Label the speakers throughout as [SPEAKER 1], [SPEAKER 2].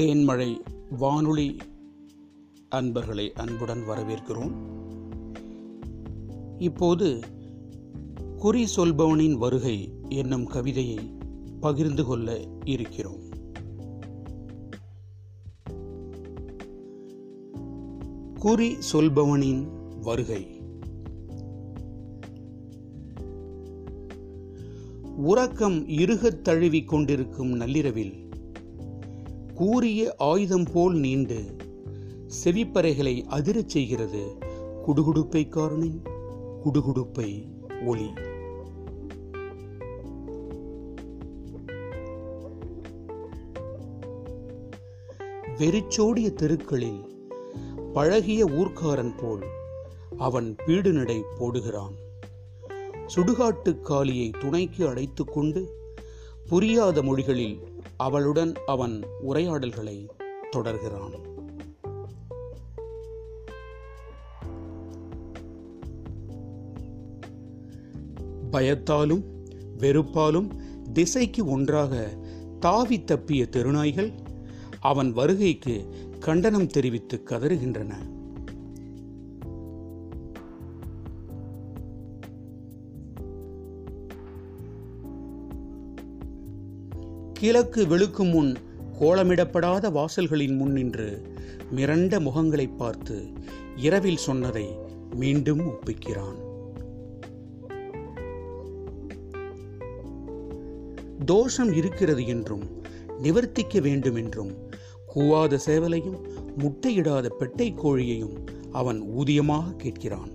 [SPEAKER 1] தேன்மழை வானொலி அன்பர்களை அன்புடன் வரவேற்கிறோம். இப்போது குறி சொல்பவனின் வருகை என்னும் கவிதையை பகிர்ந்து கொள்ள இருக்கிறோம். குறி சொல்பவனின் வருகை. உறக்கம் இருகத் தழுவிக் கொண்டிருக்கும் நள்ளிரவில் கூறிய ஆயுதம் போல் நீண்டு செவிப்பறைகளை அதிரச் செய்கிறது குடுகுடுப்பை காரணம் குடுகுடுப்பை ஒளி. வெறிச்சோடிய தெருக்களில் பழகிய ஊர்க்காரன் போல் அவன் பீடு நடை போடுகிறான். சுடுகாட்டு காளியை துணைக்கு அழைத்துக்கொண்டு புரியாத மொழிகளில் அவளுடன் அவன் உரையாடல்களை தொடர்கிறான். பயத்தாலும் வெறுப்பாலும் திசைக்கு ஒன்றாக தாவி தப்பிய தெருநாய்கள் அவன் வருகைக்கு கண்டனம் தெரிவித்து கதறுகின்றன. கிழக்கு வெளுக்கும் முன் கோலமிடப்படாத வாசல்களின் முன் நின்று மிரண்ட முகங்களை பார்த்து இரவில் சொன்னதை மீண்டும் ஒப்பிக்கிறான். தோஷம் இருக்கிறது என்றும் நிவர்த்திக்க வேண்டும் என்றும் கூவாத சேவலையும் முட்டையிடாத பெட்டை கோழியையும் அவன் ஊதியமாக கேட்கிறான்.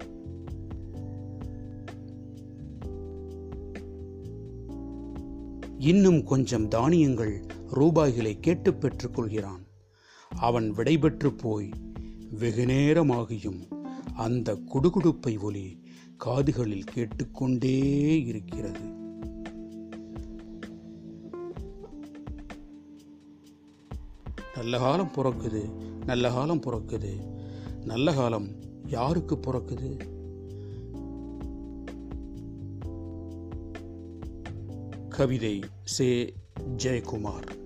[SPEAKER 1] இன்னும் கொஞ்சம் தானியங்கள் ரூபாய்களை கேட்டு பெற்றுக் கொள்கிறான் அவன் விடைபெற்று போய் வெகுநேரமாகியும் அந்த குடுகுடுப்பை ஒலி காதுகளில் கேட்டுக்கொண்டே இருக்கிறது. நல்ல காலம் பிறக்குது நல்ல காலம் பிறக்குது நல்ல காலம் யாருக்கு பிறக்குது? खबीरई से जय कुमार